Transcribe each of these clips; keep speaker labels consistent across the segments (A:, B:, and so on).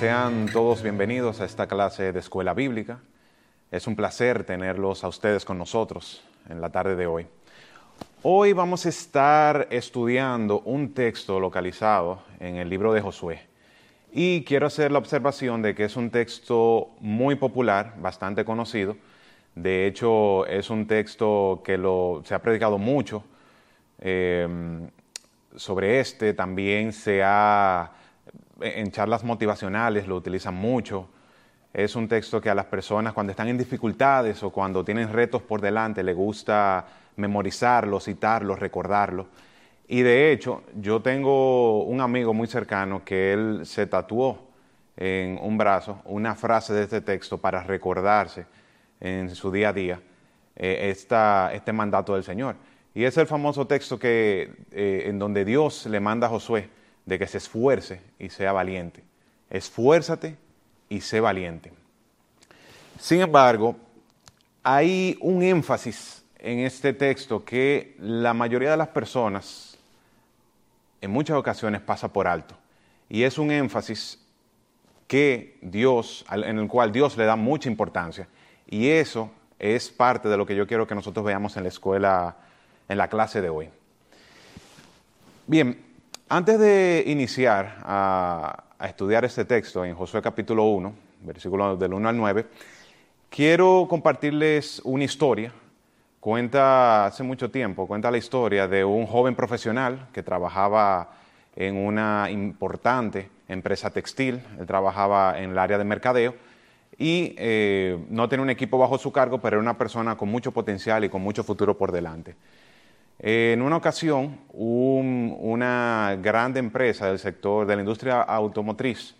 A: sean todos bienvenidos a esta clase de escuela bíblica. Es un placer tenerlos a ustedes con nosotros en la tarde de hoy. Hoy vamos a estar estudiando un texto localizado en el libro de Josué. Y quiero hacer la observación de que es un texto muy popular, bastante conocido. De hecho, es un texto que se ha predicado mucho eh, sobre este. También se ha en charlas motivacionales lo utilizan mucho. Es un texto que a las personas cuando están en dificultades o cuando tienen retos por delante les gusta memorizarlo, citarlo, recordarlo. Y de hecho, yo tengo un amigo muy cercano que él se tatuó en un brazo una frase de este texto para recordarse en su día a día eh, este mandato del Señor. Y es el famoso texto que, eh, en donde Dios le manda a Josué de que se esfuerce y sea valiente. Esfuérzate y sé valiente. Sin embargo, hay un énfasis en este texto que la mayoría de las personas en muchas ocasiones pasa por alto. Y es un énfasis que Dios, en el cual Dios le da mucha importancia. Y eso es parte de lo que yo quiero que nosotros veamos en la escuela, en la clase de hoy. Bien, antes de iniciar a, estudiar este texto en Josué capítulo 1, versículos del 1 al 9, quiero compartirles una historia. Cuenta hace mucho tiempo, cuenta la historia de un joven profesional que trabajaba en una importante empresa textil, él trabajaba en el área de mercadeo y eh, no tenía un equipo bajo su cargo, pero era una persona con mucho potencial y con mucho futuro por delante. En una ocasión, una grande empresa del sector de la industria automotriz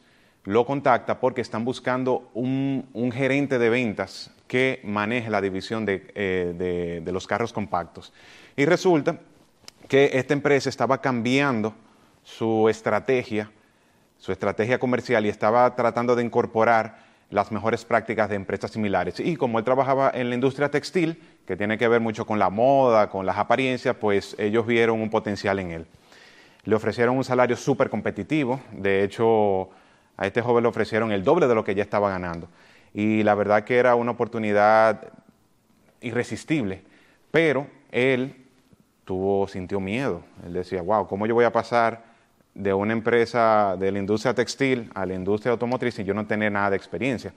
A: lo contacta porque están buscando un, gerente de ventas que maneje la división eh, de, los carros compactos. Y resulta que esta empresa estaba cambiando su estrategia, su estrategia comercial y estaba tratando de incorporar las mejores prácticas de empresas similares. Y como él trabajaba en la industria textil, que tiene que ver mucho con la moda, con las apariencias, pues ellos vieron un potencial en él. Le ofrecieron un salario súper competitivo, de hecho a este joven le ofrecieron el doble de lo que ya estaba ganando. Y la verdad que era una oportunidad irresistible, pero él tuvo, sintió miedo. Él decía, wow, ¿cómo yo voy a pasar de una empresa de la industria textil a la industria automotriz y yo no tener nada de experiencia.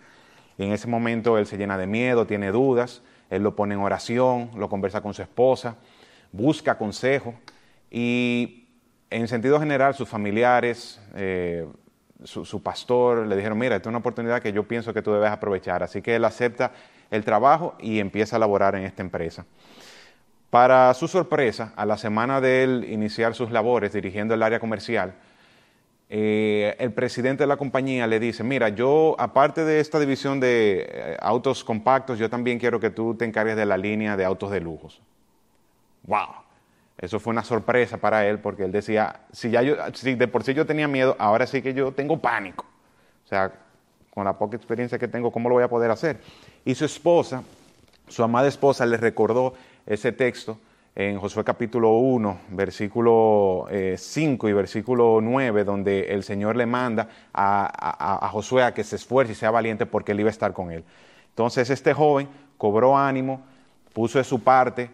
A: Y en ese momento él se llena de miedo, tiene dudas, él lo pone en oración, lo conversa con su esposa, busca consejo y en sentido general sus familiares, eh, su, su, pastor le dijeron, mira, esta es una oportunidad que yo pienso que tú debes aprovechar. Así que él acepta el trabajo y empieza a laborar en esta empresa. Para su sorpresa, a la semana de él iniciar sus labores dirigiendo el área comercial, eh, el presidente de la compañía le dice, mira, yo aparte de esta división de eh, autos compactos, yo también quiero que tú te encargues de la línea de autos de lujos. ¡Wow! Eso fue una sorpresa para él porque él decía, si, ya yo, si de por sí yo tenía miedo, ahora sí que yo tengo pánico. O sea, con la poca experiencia que tengo, ¿cómo lo voy a poder hacer? Y su esposa, su amada esposa, le recordó ese texto en Josué capítulo 1, versículo 5 eh, y versículo 9, donde el Señor le manda a, Josué a que se esfuerce y sea valiente porque él iba a estar con él. Entonces este joven cobró ánimo, puso de su parte,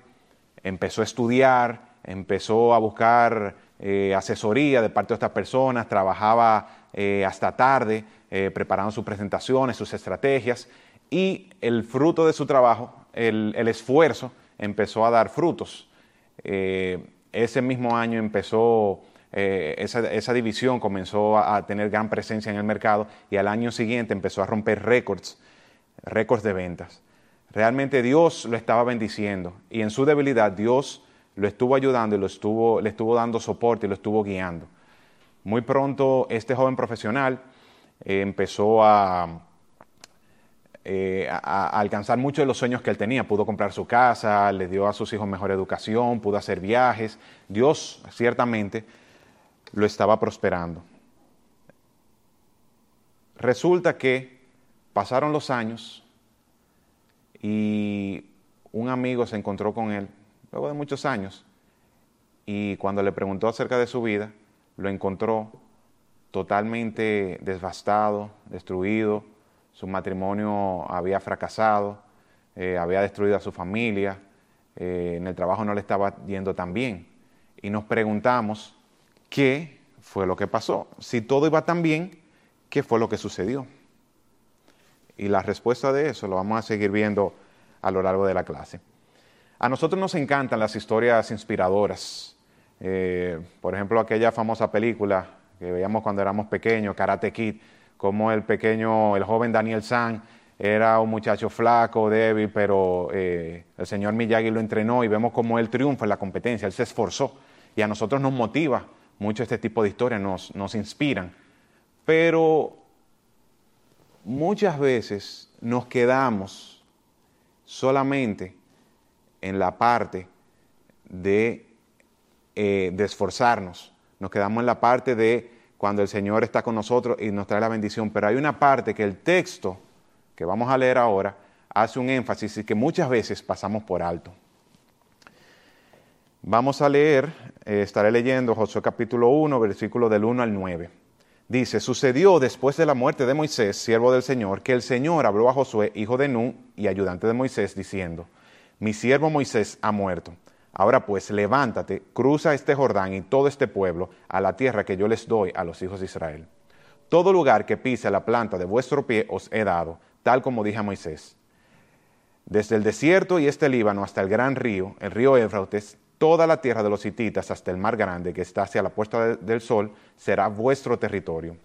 A: empezó a estudiar, empezó a buscar eh, asesoría de parte de estas personas, trabajaba eh, hasta tarde preparando sus presentaciones, sus estrategias y el fruto de su trabajo, el esfuerzo, empezó a dar frutos. Eh, ese mismo año empezó, eh, esa, división comenzó a, tener gran presencia en el mercado y al año siguiente empezó a romper récords, récords de ventas. Realmente Dios lo estaba bendiciendo y en su debilidad Dios lo estuvo ayudando y lo estuvo, le estuvo dando soporte y lo estuvo guiando. Muy pronto este joven profesional eh, empezó a, eh, a, alcanzar muchos de los sueños que él tenía. Pudo comprar su casa, le dio a sus hijos mejor educación, pudo hacer viajes. Dios ciertamente lo estaba prosperando. Resulta que pasaron los años y un amigo se encontró con él luego de muchos años y cuando le preguntó acerca de su vida, lo encontró totalmente devastado, destruido, su matrimonio había fracasado, eh, había destruido a su familia, eh, en el trabajo no le estaba yendo tan bien. Y nos preguntamos qué fue lo que pasó. Si todo iba tan bien, ¿qué fue lo que sucedió? Y la respuesta de eso lo vamos a seguir viendo a lo largo de la clase. A nosotros nos encantan las historias inspiradoras. Eh, por ejemplo, aquella famosa película que veíamos cuando éramos pequeños, Karate Kid, como el pequeño, el joven Daniel San era un muchacho flaco, débil, pero eh, el señor Miyagi lo entrenó y vemos cómo él triunfa en la competencia, él se esforzó. Y a nosotros nos motiva mucho este tipo de historias, nos, nos inspiran. Pero muchas veces nos quedamos solamente en la parte de, eh, de esforzarnos, nos quedamos en la parte de cuando el Señor está con nosotros y nos trae la bendición, pero hay una parte que el texto que vamos a leer ahora hace un énfasis y que muchas veces pasamos por alto. Vamos a leer, eh, estaré leyendo Josué capítulo 1, versículo del 1 al 9. Dice, sucedió después de la muerte de Moisés, siervo del Señor, que el Señor habló a Josué, hijo de Nun y ayudante de Moisés, diciendo, mi siervo Moisés ha muerto. Ahora pues, levántate, cruza este Jordán y todo este pueblo a la tierra que yo les doy a los hijos de Israel. Todo lugar que pise la planta de vuestro pie os he dado, tal como dije a Moisés. Desde el desierto y este Líbano hasta el gran río, el río Éufrates, toda la tierra de los hititas hasta el mar grande que está hacia la puesta del sol, será vuestro territorio.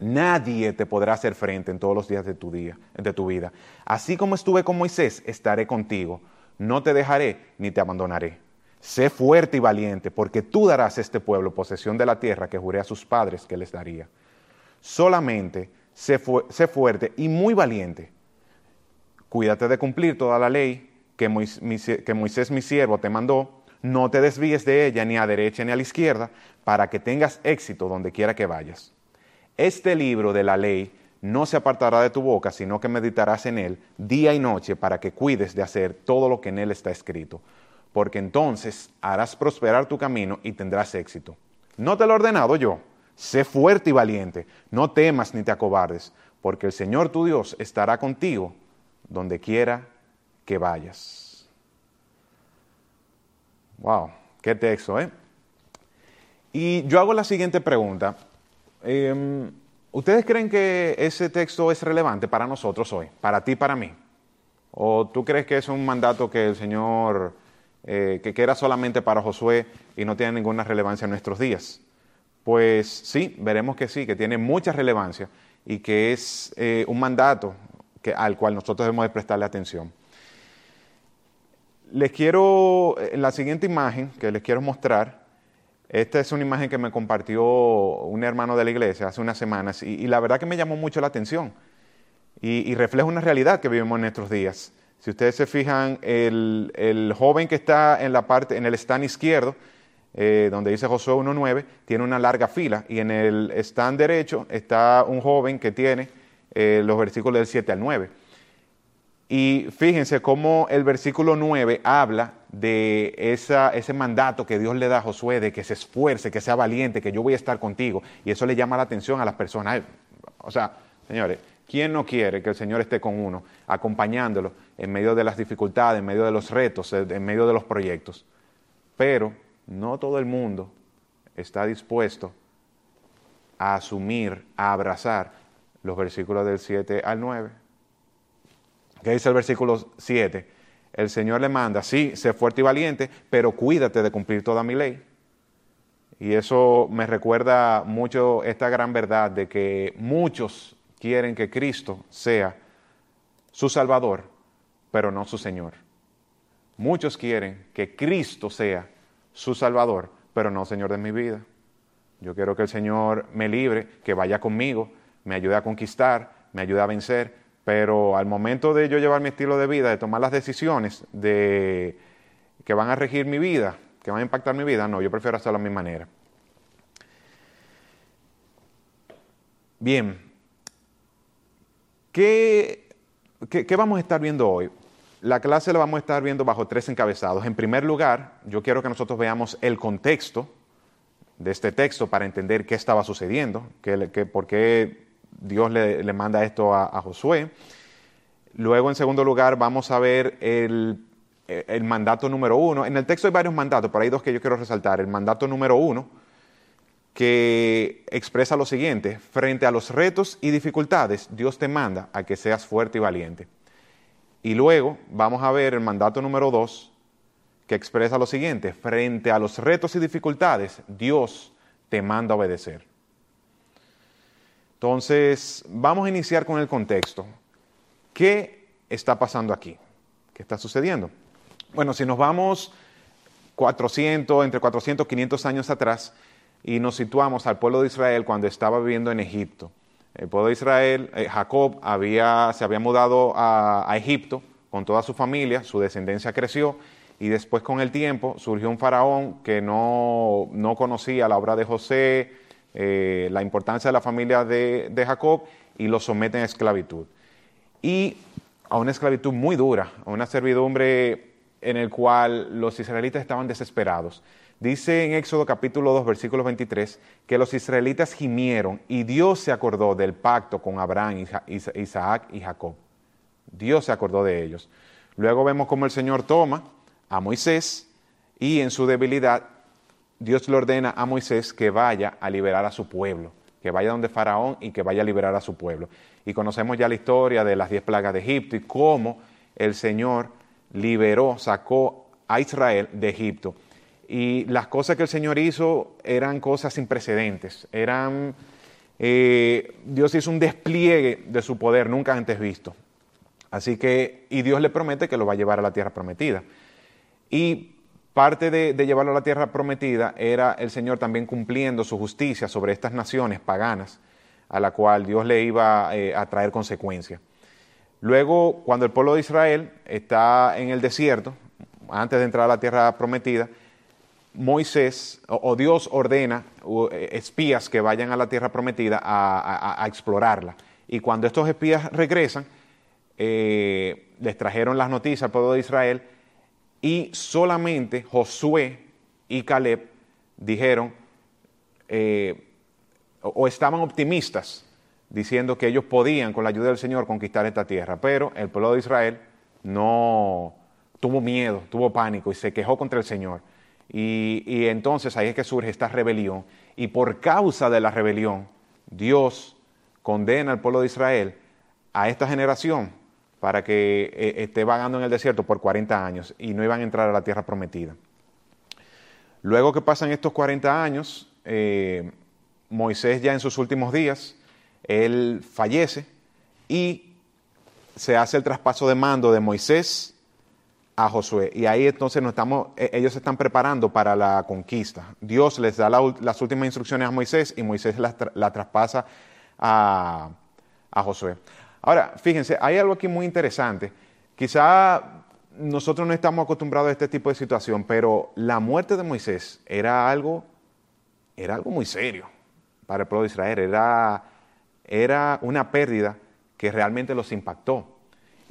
A: Nadie te podrá hacer frente en todos los días de tu, día, de tu vida. Así como estuve con Moisés, estaré contigo no te dejaré ni te abandonaré. Sé fuerte y valiente, porque tú darás a este pueblo posesión de la tierra que juré a sus padres que les daría. Solamente sé, fuerte y muy valiente. Cuídate de cumplir toda la ley que Moisés mi siervo te mandó. No te desvíes de ella ni a derecha ni a la izquierda, para que tengas éxito donde quiera que vayas. Este libro de la ley no se apartará de tu boca, sino que meditarás en él día y noche para que cuides de hacer todo lo que en él está escrito, porque entonces harás prosperar tu camino y tendrás éxito. No te lo he ordenado yo. Sé fuerte y valiente, no temas ni te acobardes, porque el Señor tu Dios estará contigo donde quiera que vayas. Wow, qué texto, ¿eh? Y yo hago la siguiente pregunta. Em, ¿Ustedes creen que ese texto es relevante para nosotros hoy, para ti para mí? ¿O tú crees que es un mandato que el Señor, eh, que, era solamente para Josué y no tiene ninguna relevancia en nuestros días? Pues sí, veremos que sí, que tiene mucha relevancia y que es eh, un mandato al cual nosotros debemos de prestarle atención. Les quiero, en la siguiente imagen que les quiero mostrar, esta es una imagen que me compartió un hermano de la iglesia hace unas semanas y, la verdad que me llamó mucho la atención y, refleja una realidad que vivimos en nuestros días. Si ustedes se fijan, el, joven que está en la parte, en el stand izquierdo, eh, donde dice Josué 1.9, tiene una larga fila y en el stand derecho está un joven que tiene eh, los versículos del 7 al 9. Y fíjense cómo el versículo 9 habla de ese mandato que Dios le da a Josué de que se esfuerce, que sea valiente, que yo voy a estar contigo. Y eso le llama la atención a las personas. O sea, señores, ¿quién no quiere que el Señor esté con uno, acompañándolo en medio de las dificultades, en medio de los retos, en medio de los proyectos? Pero no todo el mundo está dispuesto a asumir, a abrazar los versículos del 7 al 9. ¿Qué dice el versículo 7? el Señor le manda, sí, sé fuerte y valiente, pero cuídate de cumplir toda mi ley. Y eso me recuerda mucho esta gran verdad de que muchos quieren que Cristo sea su Salvador, pero no su Señor. Muchos quieren que Cristo sea su Salvador, pero no Señor de mi vida. Yo quiero que el Señor me libre, que vaya conmigo, me ayude a conquistar, me ayude a vencer, pero al momento de yo llevar mi estilo de vida, de tomar las decisiones de, que van a regir mi vida, que van a impactar mi vida, no, yo prefiero hacerlo a mi manera. Bien, ¿qué, qué vamos a estar viendo hoy? La clase la vamos a estar viendo bajo tres encabezados. En primer lugar, yo quiero que nosotros veamos el contexto de este texto para entender qué estaba sucediendo, por qué Dios le, manda esto a, Josué. Luego, en segundo lugar, vamos a ver el, el mandato número uno. En el texto hay varios mandatos, pero hay dos que yo quiero resaltar. El mandato número uno, que expresa lo siguiente, frente a los retos y dificultades, Dios te manda a que seas fuerte y valiente. Y luego vamos a ver el mandato número dos, que expresa lo siguiente, frente a los retos y dificultades, Dios te manda a obedecer. Entonces, vamos a iniciar con el contexto. ¿Qué está pasando aquí? ¿Qué está sucediendo? Bueno, si nos vamos 400, entre 400 y 500 años atrás, y nos situamos al pueblo de Israel cuando estaba viviendo en Egipto. El pueblo de Israel, eh, Jacob había, se había mudado a, Egipto con toda su familia, su descendencia creció y después con el tiempo surgió un faraón que no, conocía la obra de José, eh, la importancia de la familia de, Jacob y lo someten a esclavitud. Y a una esclavitud muy dura, a una servidumbre en el cual los israelitas estaban desesperados. Dice en Éxodo capítulo 2, versículo 23, que los israelitas gimieron y Dios se acordó del pacto con Abraham, Isaac y Jacob. Dios se acordó de ellos. Luego vemos cómo el Señor toma a Moisés y en su debilidad Dios le ordena a Moisés que vaya a liberar a su pueblo, que vaya donde Faraón y que vaya a liberar a su pueblo. Y conocemos ya la historia de las diez plagas de Egipto y cómo el Señor liberó, sacó a Israel de Egipto. Y las cosas que el Señor hizo eran cosas sin precedentes, eran, eh, Dios hizo un despliegue de su poder nunca antes visto. Así que, y Dios le promete que lo va a llevar a la tierra prometida. Y parte de, llevarlo a la tierra prometida era el Señor también cumpliendo su justicia sobre estas naciones paganas, a la cual Dios le iba eh, a traer consecuencias. Luego, cuando el pueblo de Israel está en el desierto, antes de entrar a la tierra prometida, Moisés o, Dios ordena eh, espías que vayan a la tierra prometida a, explorarla. Y cuando estos espías regresan, eh, les trajeron las noticias al pueblo de Israel y solamente Josué y Caleb dijeron eh, o estaban optimistas diciendo que ellos podían con la ayuda del Señor conquistar esta tierra, pero el pueblo de Israel no tuvo miedo, tuvo pánico y se quejó contra el Señor. Y, entonces ahí es que surge esta rebelión. Y por causa de la rebelión, Dios condena al pueblo de Israel a esta generación para que eh, esté vagando en el desierto por 40 años y no iban a entrar a la tierra prometida. Luego que pasan estos 40 años, eh, Moisés ya en sus últimos días, él fallece y se hace el traspaso de mando de Moisés a Josué. Y ahí entonces nos estamos, e, ellos se están preparando para la conquista. Dios les da las últimas instrucciones a Moisés y Moisés la, traspasa a, a, Josué. Ahora, fíjense, hay algo aquí muy interesante. Quizá nosotros no estamos acostumbrados a este tipo de situación, pero la muerte de Moisés era algo, era algo muy serio para el pueblo de Israel. Era, era una pérdida que realmente los impactó.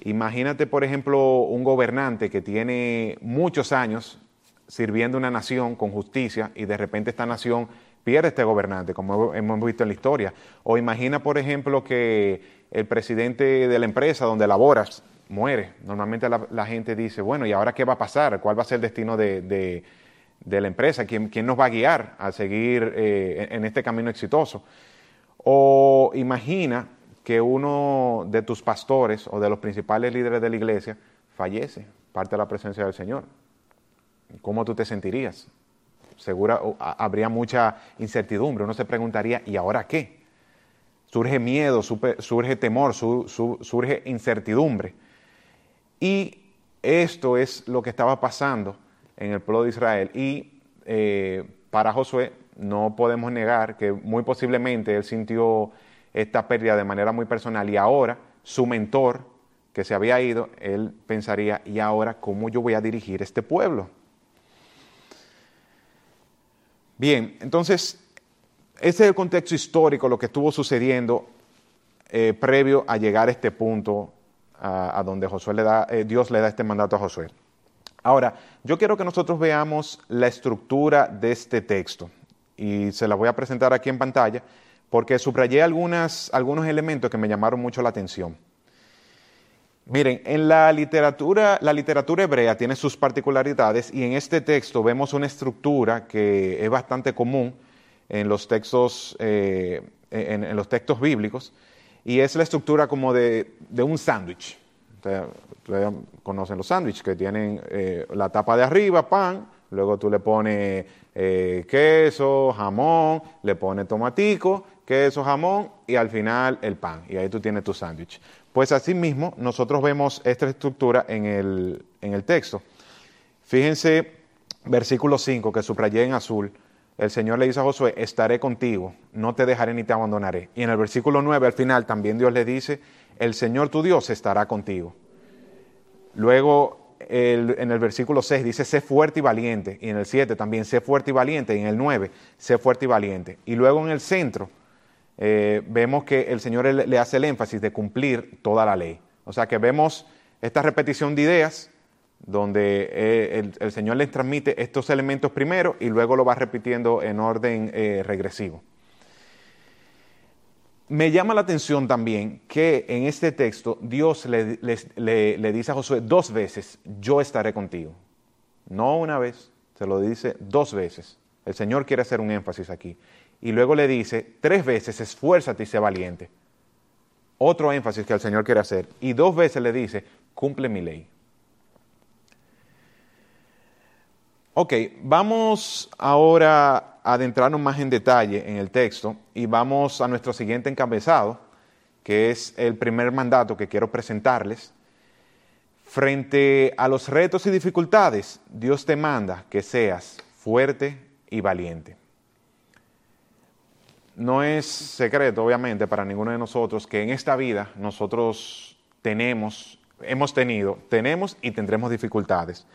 A: Imagínate, por ejemplo, un gobernante que tiene muchos años sirviendo una nación con justicia y de repente esta nación pierde este gobernante, como hemos visto en la historia. O imagina, por ejemplo, que el presidente de la empresa donde laboras muere. Normalmente la, gente dice, bueno, ¿y ahora qué va a pasar? ¿Cuál va a ser el destino de, la empresa? ¿Quién, nos va a guiar a seguir eh, en este camino exitoso? O imagina que uno de tus pastores o de los principales líderes de la iglesia fallece, parte de la presencia del Señor. ¿Cómo tú te sentirías? Seguro habría mucha incertidumbre. Uno se preguntaría, ¿y ahora qué? Surge miedo, surge temor, surge incertidumbre. Y esto es lo que estaba pasando en el pueblo de Israel. Y eh, para Josué no podemos negar que muy posiblemente él sintió esta pérdida de manera muy personal y ahora su mentor, que se había ido, él pensaría, ¿y ahora cómo yo voy a dirigir este pueblo? Bien, entonces, ese es el contexto histórico, lo que estuvo sucediendo eh, previo a llegar a este punto a, donde Josué le da, eh, Dios le da este mandato a Josué. Ahora, yo quiero que nosotros veamos la estructura de este texto y se las voy a presentar aquí en pantalla porque subrayé algunas, algunos elementos que me llamaron mucho la atención. Miren, en la literatura, la literatura hebrea tiene sus particularidades y en este texto vemos una estructura que es bastante común en los textos, eh, en, los textos bíblicos y es la estructura como de, un sándwich. Ustedes, conocen los sándwiches que tienen eh, la tapa de arriba, pan, luego tú le pones eh, queso, jamón, le pones tomatico, queso, jamón y al final el pan. Y ahí tú tienes tu sándwich. Pues así mismo nosotros vemos esta estructura en el, en el texto. Fíjense, versículo 5 que subrayé en azul. El Señor le dice a Josué, estaré contigo, no te dejaré ni te abandonaré. Y en el versículo 9 al final también Dios le dice, el Señor tu Dios estará contigo. Luego en el versículo 6 dice, sé fuerte y valiente. Y en el 7 también, sé fuerte y valiente. Y en el 9, sé fuerte y valiente. Y luego en el centro eh, vemos que el Señor le hace el énfasis de cumplir toda la ley. O sea que vemos esta repetición de ideas donde eh, el, Señor les transmite estos elementos primero y luego lo va repitiendo en orden eh, regresivo. Me llama la atención también que en este texto Dios le, le, dice a Josué dos veces, yo estaré contigo. No una vez, se lo dice dos veces. El Señor quiere hacer un énfasis aquí y luego le dice tres veces, esfuérzate y sé valiente. Otro énfasis que el Señor quiere hacer. Y dos veces le dice, cumple mi ley. Ok, vamos ahora a adentrarnos más en detalle en el texto y vamos a nuestro siguiente encabezado, que es el primer mandato que quiero presentarles. Frente a los retos y dificultades, Dios te manda que seas fuerte y valiente. No es secreto, obviamente, para ninguno de nosotros que en esta vida nosotros tenemos, hemos tenido, tenemos y tendremos dificultades.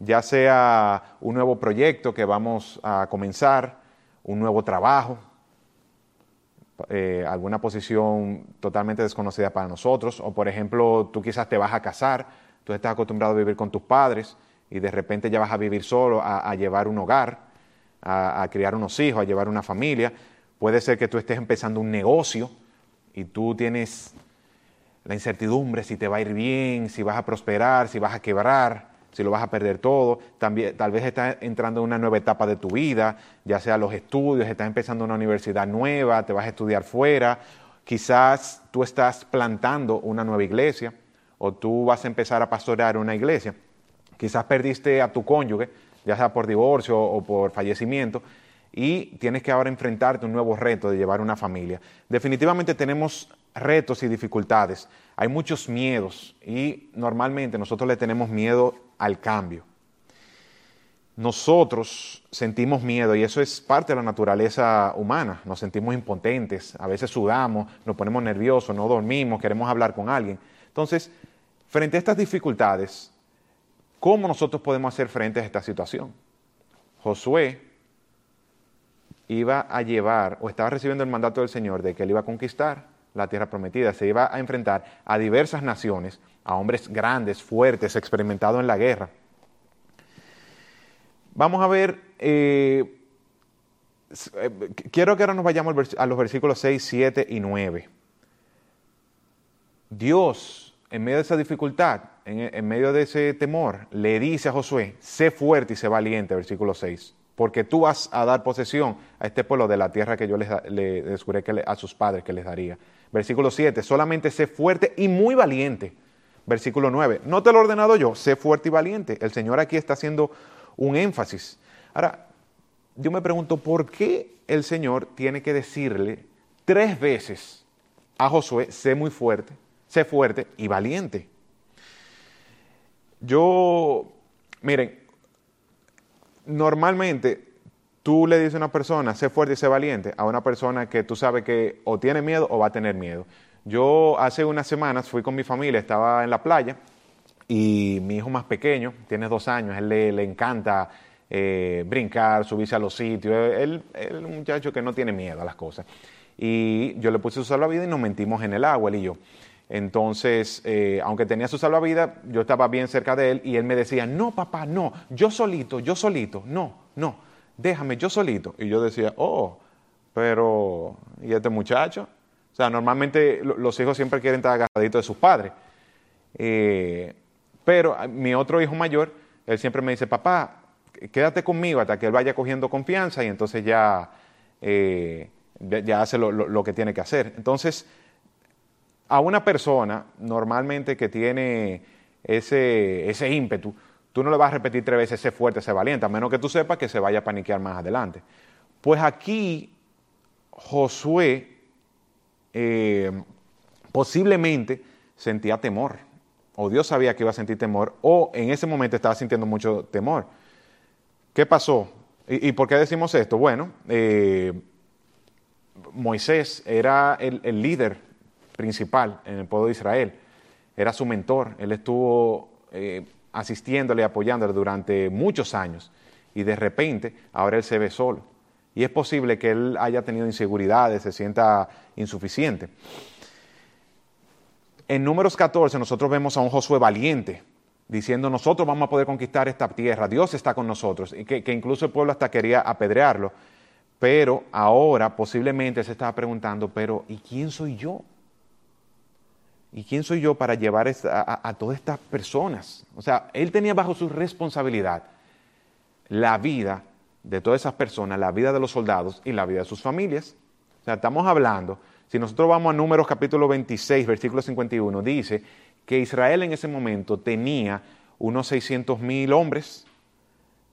A: Ya sea un nuevo proyecto que vamos a comenzar, un nuevo trabajo, eh, alguna posición totalmente desconocida para nosotros, o por ejemplo, tú quizás te vas a casar, tú estás acostumbrado a vivir con tus padres y de repente ya vas a vivir solo, a, llevar un hogar, a criar unos hijos, a llevar una familia Puede ser que tú estés empezando un negocio y tú tienes la incertidumbre si te va a ir bien, si vas a prosperar, si vas a quebrar, si lo vas a perder todo. También, tal vez estás entrando en una nueva etapa de tu vida, ya sea los estudios, estás empezando una universidad nueva, te vas a estudiar fuera. Quizás tú estás plantando una nueva iglesia o tú vas a empezar a pastorear una iglesia. Quizás perdiste a tu cónyuge, ya sea por divorcio o por fallecimiento, y tienes que ahora enfrentarte a un nuevo reto de llevar una familia. Definitivamente tenemos retos y dificultades, hay muchos miedos y normalmente nosotros le tenemos miedo al cambio. Nosotros sentimos miedo y eso es parte de la naturaleza humana, nos sentimos impotentes, a veces sudamos, nos ponemos nerviosos, no dormimos, queremos hablar con alguien. Entonces, frente a estas dificultades, ¿cómo nosotros podemos hacer frente a esta situación? Josué iba a llevar o estaba recibiendo el mandato del Señor de que él iba a conquistar la tierra prometida, se iba a enfrentar a diversas naciones, a hombres grandes, fuertes, experimentados en la guerra. Vamos a ver, eh, eh, quiero que ahora nos vayamos a los versículos 6, 7 y 9. Dios, en medio de esa dificultad, en, en medio de ese temor, le dice a Josué, sé fuerte y sé valiente, versículo 6 porque tú vas a dar posesión a este pueblo de la tierra que yo les, le descubrí que a sus padres que les daría. Versículo 7, solamente sé fuerte y muy valiente. Versículo 9, no te lo he ordenado yo, sé fuerte y valiente. El Señor aquí está haciendo un énfasis. Ahora, yo me pregunto, ¿por qué el Señor tiene que decirle tres veces a Josué, sé muy fuerte, sé fuerte y valiente? Yo, miren, normalmente tú le dices a una persona, sé fuerte y sé valiente, a una persona que tú sabes que o tiene miedo o va a tener miedo. Yo hace unas semanas fui con mi familia, estaba en la playa y mi hijo más pequeño, tiene dos años, él le, encanta eh, brincar, subirse a los sitios, él es un muchacho que no tiene miedo a las cosas. Y yo le puse su salvavidas y nos mentimos en el agua, él y yo. Entonces, eh, aunque tenía su salvavidas, yo estaba bien cerca de él y él me decía, no, papá, no, yo solito, yo solito, no, no. déjame yo solito. Y yo decía, oh, pero, ¿y este muchacho? O sea, normalmente los hijos siempre quieren estar agarraditos de sus padres. Eh, pero mi otro hijo mayor, él siempre me dice, papá, quédate conmigo hasta que él vaya cogiendo confianza y entonces ya, eh, ya hace lo, que tiene que hacer. Entonces, a una persona normalmente que tiene ese, ese ímpetu, tú no le vas a repetir tres veces ese fuerte, ese valiente, a menos que tú sepas que se vaya a paniquear más adelante. Pues aquí Josué eh, posiblemente sentía temor, o Dios sabía que iba a sentir temor, o en ese momento estaba sintiendo mucho temor. ¿Qué pasó? ¿Y, por qué decimos esto? Bueno, eh, Moisés era el, líder principal en el pueblo de Israel, era su mentor, él estuvo eh, asistiéndole, apoyándole durante muchos años, y de repente ahora él se ve solo. Y es posible que él haya tenido inseguridades, se sienta insuficiente. En números 14 nosotros vemos a un Josué valiente, diciendo nosotros vamos a poder conquistar esta tierra, Dios está con nosotros, y que, incluso el pueblo hasta quería apedrearlo, pero ahora posiblemente se estaba preguntando, pero ¿y quién soy yo? ¿Y quién soy yo para llevar a, todas estas personas? O sea, él tenía bajo su responsabilidad la vida de todas esas personas, la vida de los soldados y la vida de sus familias. O sea, estamos hablando, si nosotros vamos a Números capítulo 26, versículo 51, dice que Israel en ese momento tenía unos 600 mil hombres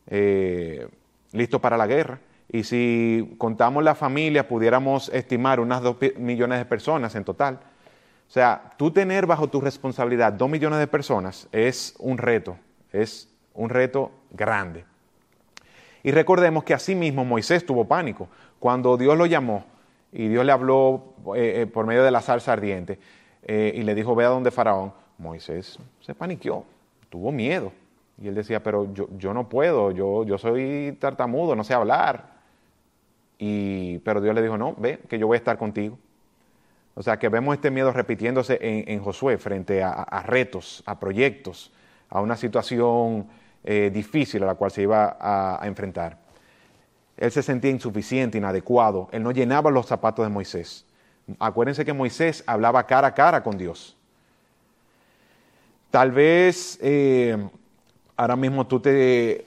A: eh, listos para la guerra. Y si contamos la familia, pudiéramos estimar unas 2 millones de personas en total. O sea, tú tener bajo tu responsabilidad 2 millones de personas es un reto, es un reto grande. Y recordemos que así mismo Moisés tuvo pánico. Cuando Dios lo llamó y Dios le habló eh, eh, por medio de la salsa ardiente y le dijo, ve a donde Faraón, Moisés se paniqueó, tuvo miedo. Y él decía, pero yo, yo no puedo, yo, yo soy tartamudo, no sé hablar. Y, pero Dios le dijo, no, ve, que yo voy a estar contigo. O sea, que vemos este miedo repitiéndose en, Josué frente a, retos, a proyectos, a una situación eh, difícil a la cual se iba a, enfrentar. Él se sentía insuficiente, inadecuado. Él no llenaba los zapatos de Moisés. Acuérdense que Moisés hablaba cara a cara con Dios. Tal vez eh, ahora mismo tú te,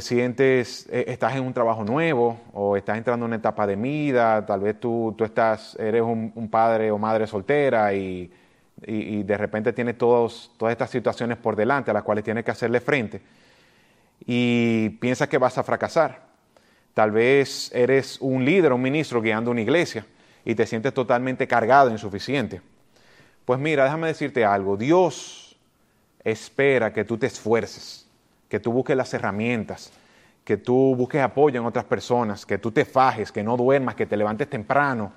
A: sientes, eh, estás en un trabajo nuevo o estás entrando en una etapa de vida, tal vez tú, tú estás, eres un, padre o madre soltera y, de repente tienes todos, todas estas situaciones por delante a las cuales tienes que hacerle frente y piensas que vas a fracasar. Tal vez eres un líder, un ministro guiando una iglesia y te sientes totalmente cargado, insuficiente. Pues mira, déjame decirte algo, Dios espera que tú te esfuerces, que tú busques las herramientas, que tú busques apoyo en otras personas, que tú te fajes, que no duermas, que te levantes temprano,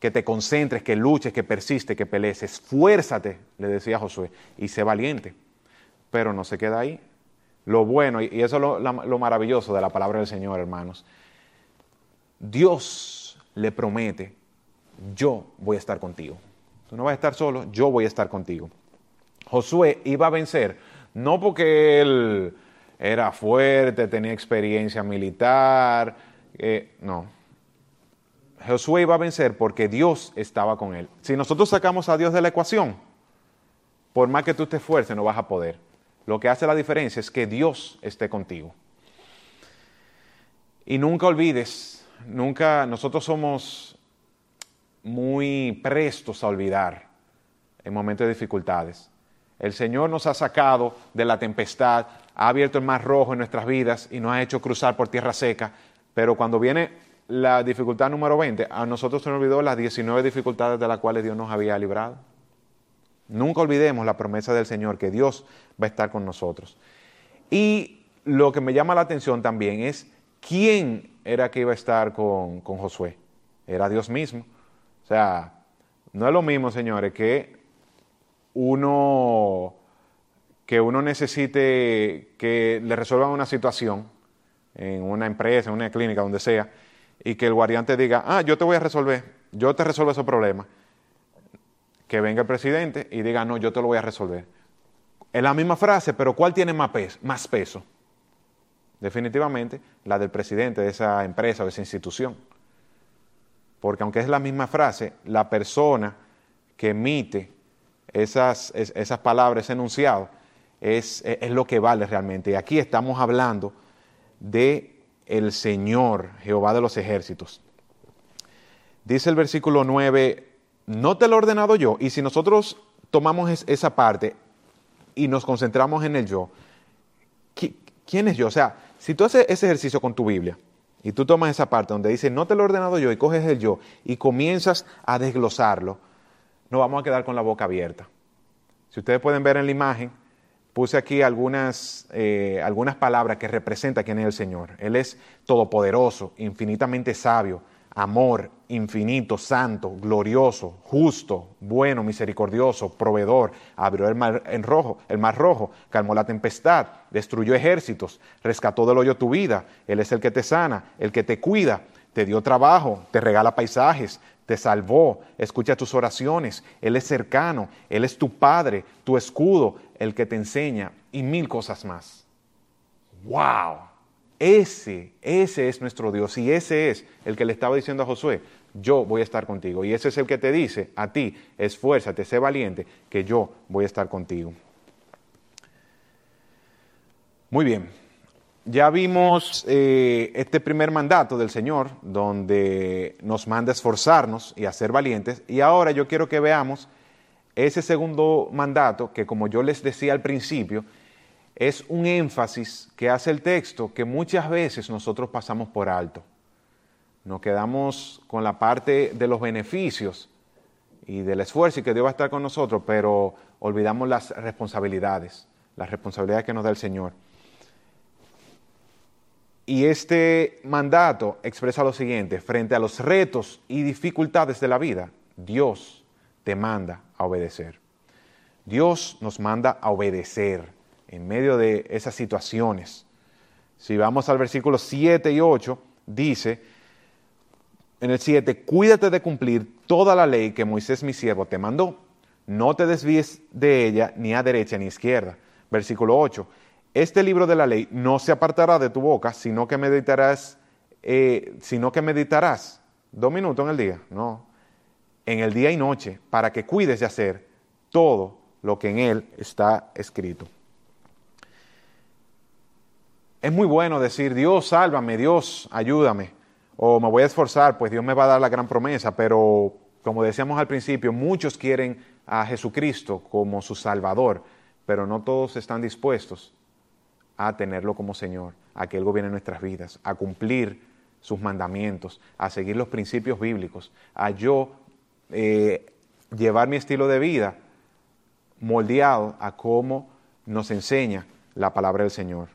A: que te concentres, que luches, que persistes, que pelees. Esfuérzate, le decía Josué, y sé valiente. Pero no se queda ahí. Lo bueno, y eso es lo, lo maravilloso de la palabra del Señor, hermanos. Dios le promete, yo voy a estar contigo. Tú no vas a estar solo, yo voy a estar contigo. Josué iba a vencer, no porque él era fuerte, tenía experiencia militar, eh, no. Josué iba a vencer porque Dios estaba con él. Si nosotros sacamos a Dios de la ecuación, por más que tú te esfuerces, no vas a poder. Lo que hace la diferencia es que Dios esté contigo. Y nunca olvides, nunca, nosotros somos muy prestos a olvidar en momentos de dificultades. El Señor nos ha sacado de la tempestad, ha abierto el mar rojo en nuestras vidas y nos ha hecho cruzar por tierra seca. Pero cuando viene la dificultad número 20, a nosotros se nos olvidó las 19 dificultades de las cuales Dios nos había librado. Nunca olvidemos la promesa del Señor que Dios va a estar con nosotros. Y lo que me llama la atención también es quién era que iba a estar con, con Josué. Era Dios mismo. O sea, no es lo mismo, señores, que uno que uno necesite que le resuelvan una situación en una empresa, en una clínica, donde sea, y que el guardián te diga, ah, yo te voy a resolver, yo te resuelvo ese problema. Que venga el presidente y diga, no, yo te lo voy a resolver. Es la misma frase, pero ¿cuál tiene más peso? Definitivamente, la del presidente de esa empresa o de esa institución. Porque aunque es la misma frase, la persona que emite esas, esas palabras, ese enunciado, es, lo que vale realmente. Y aquí estamos hablando de el Señor, Jehová de los ejércitos. Dice el versículo 9, no te lo he ordenado yo. Y si nosotros tomamos esa parte y nos concentramos en el yo, ¿quién es yo? O sea, si tú haces ese ejercicio con tu Biblia y tú tomas esa parte donde dice, no te lo he ordenado yo, y coges el yo y comienzas a desglosarlo, nos vamos a quedar con la boca abierta. Si ustedes pueden ver en la imagen, puse aquí algunas, eh, algunas palabras que representan quién es el Señor. Él es todopoderoso, infinitamente sabio, amor, infinito, santo, glorioso, justo, bueno, misericordioso, proveedor, abrió el mar, en rojo, el mar rojo, calmó la tempestad, destruyó ejércitos, rescató del hoyo tu vida, Él es el que te sana, el que te cuida, te dio trabajo, te regala paisajes, te salvó, escucha tus oraciones, Él es cercano, Él es tu Padre, tu escudo, el que te enseña y mil cosas más. ¡Wow! Ese, ese es nuestro Dios y ese es el que le estaba diciendo a Josué, yo voy a estar contigo. Y ese es el que te dice a ti, esfuérzate, sé valiente, que yo voy a estar contigo. Muy bien, ya vimos eh, este primer mandato del Señor, donde nos manda esforzarnos y a ser valientes, y ahora yo quiero que veamos ese segundo mandato que, como yo les decía al principio, es un énfasis que hace el texto que muchas veces nosotros pasamos por alto. Nos quedamos con la parte de los beneficios y del esfuerzo y que Dios va a estar con nosotros, pero olvidamos las responsabilidades, las responsabilidades que nos da el Señor. Y este mandato expresa lo siguiente, frente a los retos y dificultades de la vida, Dios te manda a obedecer. Dios nos manda a obedecer en medio de esas situaciones. Si vamos al versículo 7 y 8, dice, en el 7, cuídate de cumplir toda la ley que Moisés mi siervo te mandó. No te desvíes de ella ni a derecha ni a izquierda. Versículo 8, este libro de la ley no se apartará de tu boca, sino que meditarás, eh, sino que meditarás dos minutos en el día, no, en el día y noche, para que cuides de hacer todo lo que en él está escrito. Es muy bueno decir, Dios, sálvame, Dios, ayúdame, o me voy a esforzar, pues Dios me va a dar la gran promesa, pero como decíamos al principio, muchos quieren a Jesucristo como su Salvador, pero no todos están dispuestos a tenerlo como Señor, a que Él gobierne nuestras vidas, a cumplir sus mandamientos, a seguir los principios bíblicos, a yo eh, llevar mi estilo de vida moldeado a cómo nos enseña la palabra del Señor.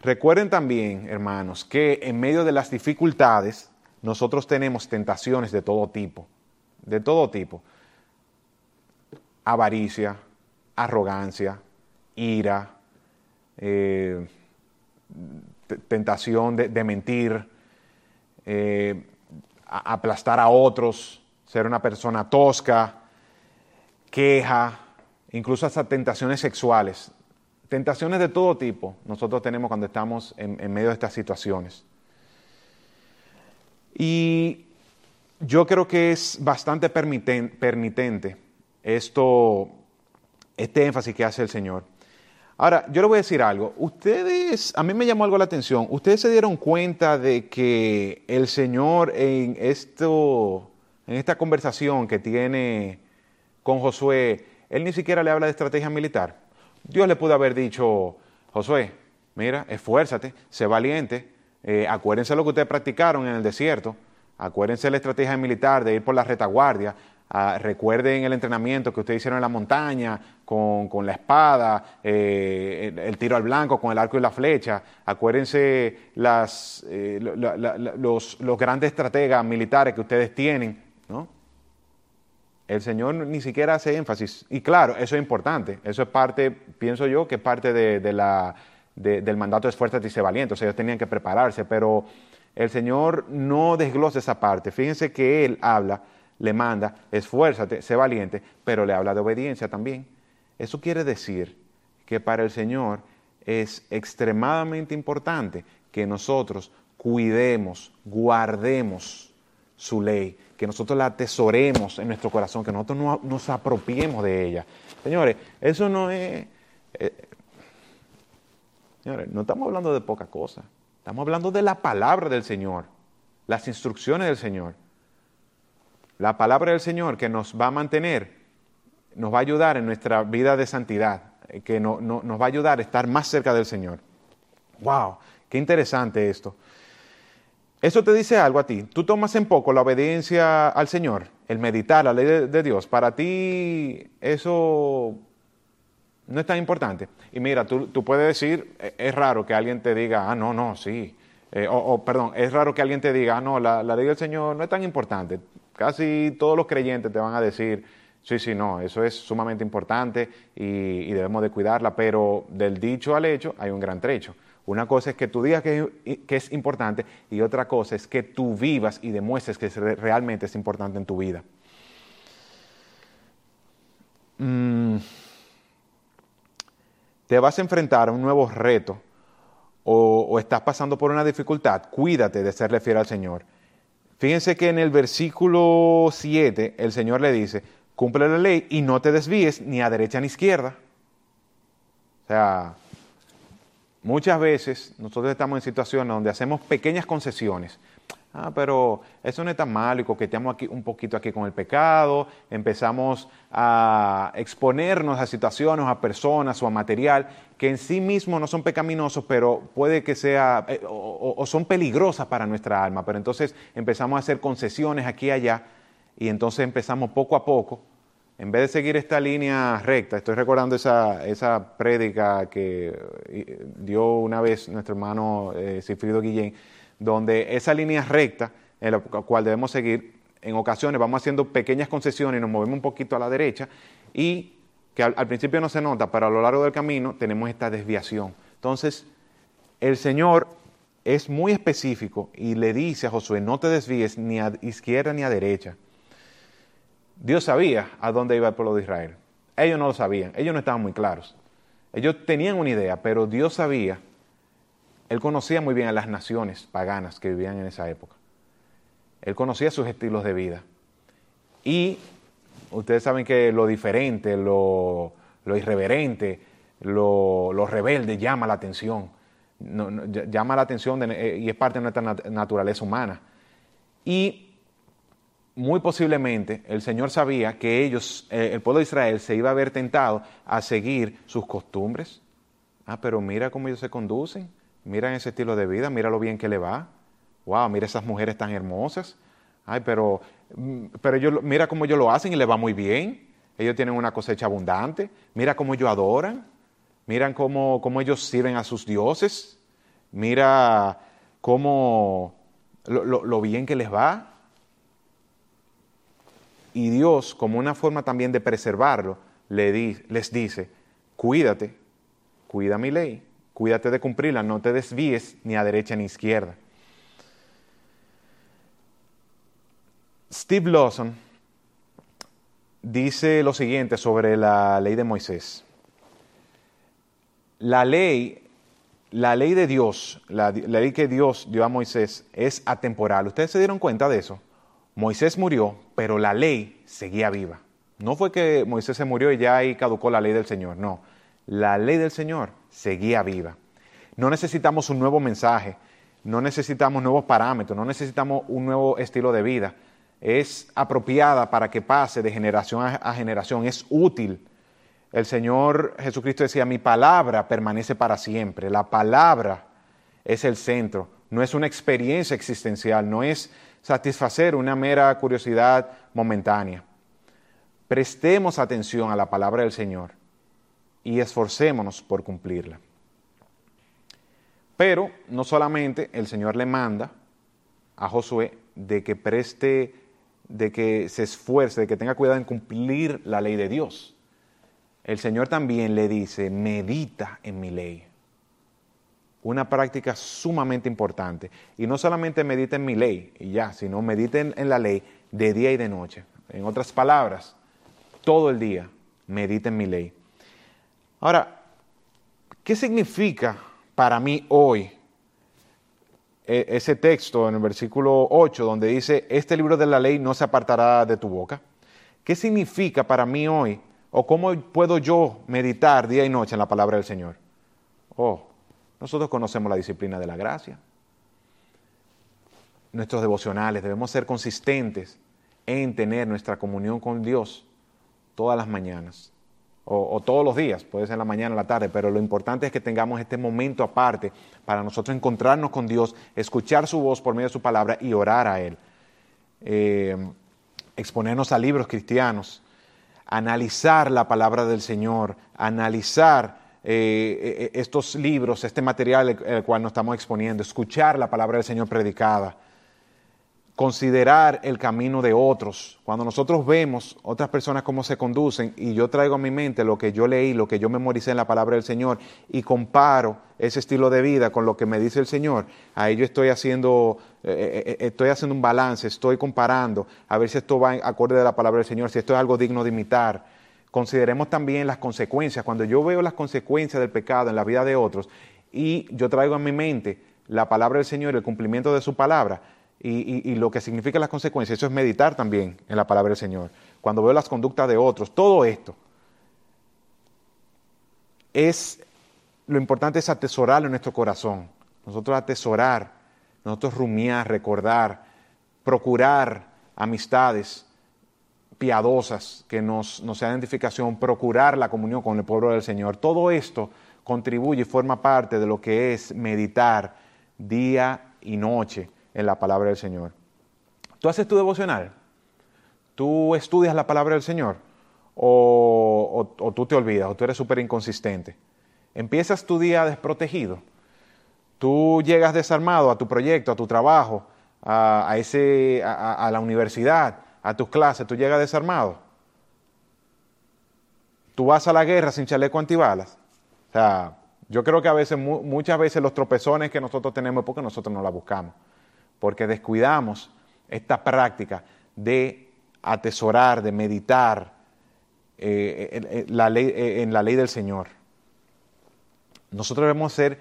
A: Recuerden también, hermanos, que en medio de las dificultades nosotros tenemos tentaciones de todo tipo, de todo tipo. Avaricia, arrogancia, ira, eh, tentación de, mentir, eh, aplastar a otros, ser una persona tosca, queja, incluso hasta tentaciones sexuales. Tentaciones de todo tipo nosotros tenemos cuando estamos en, medio de estas situaciones. Y yo creo que es bastante permitente esto, este énfasis que hace el Señor. Ahora, yo le voy a decir algo. Ustedes, a mí me llamó algo la atención. Ustedes se dieron cuenta de que el Señor en esto, en esta conversación que tiene con Josué, él ni siquiera le habla de estrategia militar. Dios le pudo haber dicho, Josué, mira, esfuérzate, sé valiente, eh, acuérdense lo que ustedes practicaron en el desierto, acuérdense la estrategia militar de ir por la retaguardia, ah, recuerden el entrenamiento que ustedes hicieron en la montaña con, la espada, eh, el, tiro al blanco, con el arco y la flecha, acuérdense las, eh, los, grandes estrategas militares que ustedes tienen, ¿no? El Señor ni siquiera hace énfasis. Y claro, eso es importante. Eso es parte, pienso yo, que es parte de, la, del mandato de esfuérzate y sé valiente. Ellos tenían que prepararse, pero el Señor no desglosa esa parte. Fíjense que Él habla, le manda, esfuérzate, sé valiente, pero le habla de obediencia también. Eso quiere decir que para el Señor es extremadamente importante que nosotros cuidemos, guardemos su ley, que nosotros la atesoremos en nuestro corazón, que nosotros no, nos apropiemos de ella. Señores, eso no es... Eh, señores, no estamos hablando de poca cosa, estamos hablando de la palabra del Señor, las instrucciones del Señor. La palabra del Señor que nos va a mantener, nos va a ayudar en nuestra vida de santidad, que nos va a ayudar a estar más cerca del Señor. ¡Wow! Qué interesante esto. Eso te dice algo a ti. Tú tomas en poco la obediencia al Señor, el meditar la ley de, Dios. Para ti eso no es tan importante. Y mira, tú, puedes decir, e, es raro que alguien te diga, ah, no, no, sí. Eh, o, perdón, es raro que alguien te diga, ah, no, la, ley del Señor no es tan importante. Casi todos los creyentes te van a decir, sí, sí, no, eso es sumamente importante y, y debemos de cuidarla, pero del dicho al hecho hay un gran trecho. Una cosa es que tú digas que, es importante y otra cosa es que tú vivas y demuestres que realmente es importante en tu vida. Mm. Te vas a enfrentar a un nuevo reto o, o, estás pasando por una dificultad, cuídate de serle fiel al Señor. Fíjense que en el versículo 7 el Señor le dice, cumple la ley y no te desvíes ni a derecha ni a izquierda. O sea, Muchas veces nosotros estamos en situaciones donde hacemos pequeñas concesiones. Ah, pero eso no es tan malo y coqueteamos aquí un poquito aquí con el pecado, empezamos a exponernos a situaciones, a personas o a material que en sí mismos no son pecaminosos, pero puede que sea eh, o, o, son peligrosas para nuestra alma. Pero entonces empezamos a hacer concesiones aquí y allá y entonces empezamos poco a poco en vez de seguir esta línea recta, estoy recordando esa, esa prédica que eh, dio una vez nuestro hermano eh, Guillén, donde esa línea recta en la cual debemos seguir, en ocasiones vamos haciendo pequeñas concesiones y nos movemos un poquito a la derecha y que al, principio no se nota, pero a lo largo del camino tenemos esta desviación. Entonces, el Señor es muy específico y le dice a Josué, no te desvíes ni a izquierda ni a derecha. Dios sabía a dónde iba el pueblo de Israel. Ellos no lo sabían, ellos no estaban muy claros. Ellos tenían una idea, pero Dios sabía, Él conocía muy bien a las naciones paganas que vivían en esa época. Él conocía sus estilos de vida. Y ustedes saben que lo diferente, lo, irreverente, lo, rebelde llama la atención. llama la atención eh, y es parte de nuestra naturaleza humana. Y muy posiblemente el Señor sabía que ellos, eh, el pueblo de Israel, se iba a ver tentado a seguir sus costumbres. Ah, pero mira cómo ellos se conducen, mira ese estilo de vida, mira lo bien que le va. Wow, mira esas mujeres tan hermosas. Ay, pero, mm, pero ellos, mira cómo ellos lo hacen y le va muy bien. Ellos tienen una cosecha abundante. Mira cómo ellos adoran. Miran cómo, cómo ellos sirven a sus dioses. Mira cómo lo bien que les va. Y Dios, como una forma también de preservarlo, les dice, cuídate, cuida mi ley, cuídate de cumplirla, no te desvíes ni a derecha ni a izquierda. Steve Lawson dice lo siguiente sobre la ley de Moisés. La ley, la ley de Dios, la, la ley que Dios dio a Moisés es atemporal. ¿Ustedes se dieron cuenta de eso? Moisés murió, pero la ley seguía viva. No fue que Moisés se murió y ya ahí caducó la ley del Señor, no. La ley del Señor seguía viva. No necesitamos un nuevo mensaje, no necesitamos nuevos parámetros, no necesitamos un nuevo estilo de vida. Es apropiada para que pase de generación a generación, es útil. El Señor Jesucristo decía, mi palabra permanece para siempre. La palabra es el centro, no es una experiencia existencial, no es satisfacer una mera curiosidad momentánea. Prestemos atención a la palabra del Señor y esforcémonos por cumplirla. Pero no solamente el Señor le manda a Josué de que preste, de que se esfuerce, de que tenga cuidado en cumplir la ley de Dios. El Señor también le dice, medita en mi ley una práctica sumamente importante. Y no solamente mediten en mi ley y ya, sino mediten en la ley de día y de noche. En otras palabras, todo el día mediten en mi ley. Ahora, ¿Qué significa para mí hoy e, ese texto en el versículo 8 donde dice, este libro de la ley no se apartará de tu boca? ¿Qué significa para mí hoy? ¿O cómo puedo yo meditar día y noche en la palabra del Señor? Oh, nosotros conocemos la disciplina de la gracia. Nuestros devocionales debemos ser consistentes en tener nuestra comunión con Dios todas las mañanas o, todos los días, puede ser en la mañana o la tarde, pero lo importante es que tengamos este momento aparte para nosotros encontrarnos con Dios, escuchar su voz por medio de su palabra y orar a Él. Eh, exponernos a libros cristianos, analizar la palabra del Señor, analizar eh, eh, estos libros, este material el cual nos estamos exponiendo, escuchar la palabra del Señor predicada considerar el camino de otros. Cuando nosotros vemos otras personas cómo se conducen y yo traigo a mi mente lo que yo leí, lo que yo memoricé en la palabra del Señor y comparo ese estilo de vida con lo que me dice el Señor, ahí yo estoy haciendo, eh, eh, eh, estoy haciendo un balance, estoy comparando a ver si esto va acorde de la palabra del Señor, si esto es algo digno de imitar. Consideremos también las consecuencias. Cuando yo veo las consecuencias del pecado en la vida de otros y yo traigo a mi mente la palabra del Señor, el cumplimiento de su palabra, y, lo que significa las consecuencias. Eso es meditar también en la palabra del Señor. Cuando veo las conductas de otros, todo esto es lo importante es atesorarlo en nuestro corazón. Nosotros atesorar, nosotros rumiar, recordar, procurar amistades piadosas que nos, nos sean identificación, procurar la comunión con el pueblo del Señor. Todo esto contribuye y forma parte de lo que es meditar día y noche en la palabra del Señor. ¿Tú haces tu devocional? ¿Tú estudias la palabra del Señor? ¿O, tú te olvidas? ¿O tú eres súper inconsistente? ¿Empiezas tu día desprotegido? ¿Tú llegas desarmado a tu proyecto, a tu trabajo, a, a, la universidad, a tus clases? ¿Tú llegas desarmado? ¿Tú vas a la guerra sin chaleco antibalas? O sea, yo creo que a veces, muchas veces los tropezones que nosotros tenemos es porque nosotros no la buscamos porque descuidamos esta práctica de atesorar, de meditar eh, en, la ley, eh, en la ley del Señor. Nosotros debemos ser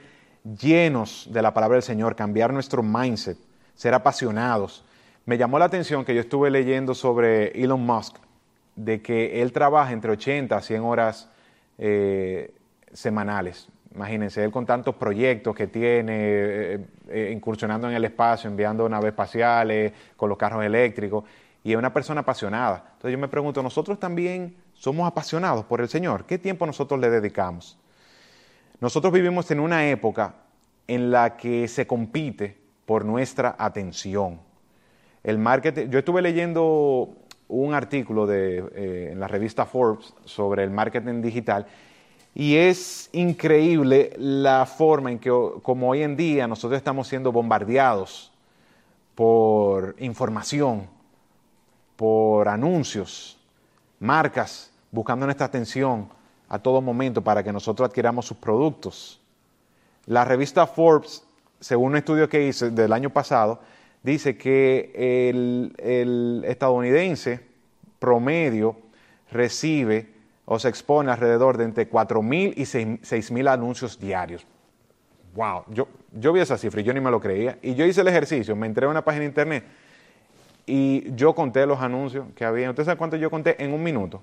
A: llenos de la palabra del Señor, cambiar nuestro mindset, ser apasionados. Me llamó la atención que yo estuve leyendo sobre Elon Musk, de que él trabaja entre 80 a 100 horas eh, semanales. Imagínense, él con tantos proyectos que tiene, eh, eh, incursionando en el espacio, enviando naves espaciales, con los carros eléctricos, y es una persona apasionada. Entonces yo me pregunto, ¿nosotros también somos apasionados por el Señor? ¿Qué tiempo nosotros le dedicamos? Nosotros vivimos en una época en la que se compite por nuestra atención. El marketing, yo estuve leyendo un artículo de, eh, en la revista Forbes sobre el marketing digital y es increíble la forma en que, como hoy en día, nosotros estamos siendo bombardeados por información, por anuncios, marcas buscando nuestra atención a todo momento para que nosotros adquiramos sus productos. La revista Forbes, según un estudio que hice del año pasado, dice que el, el estadounidense promedio recibe o se expone alrededor de entre 4.000 y 6.000 anuncios diarios. ¡Wow! Yo, yo vi esa cifra y yo ni me lo creía. Y yo hice el ejercicio, me entré a una página de internet y yo conté los anuncios que había. ¿Usted sabe cuánto yo conté? En un minuto.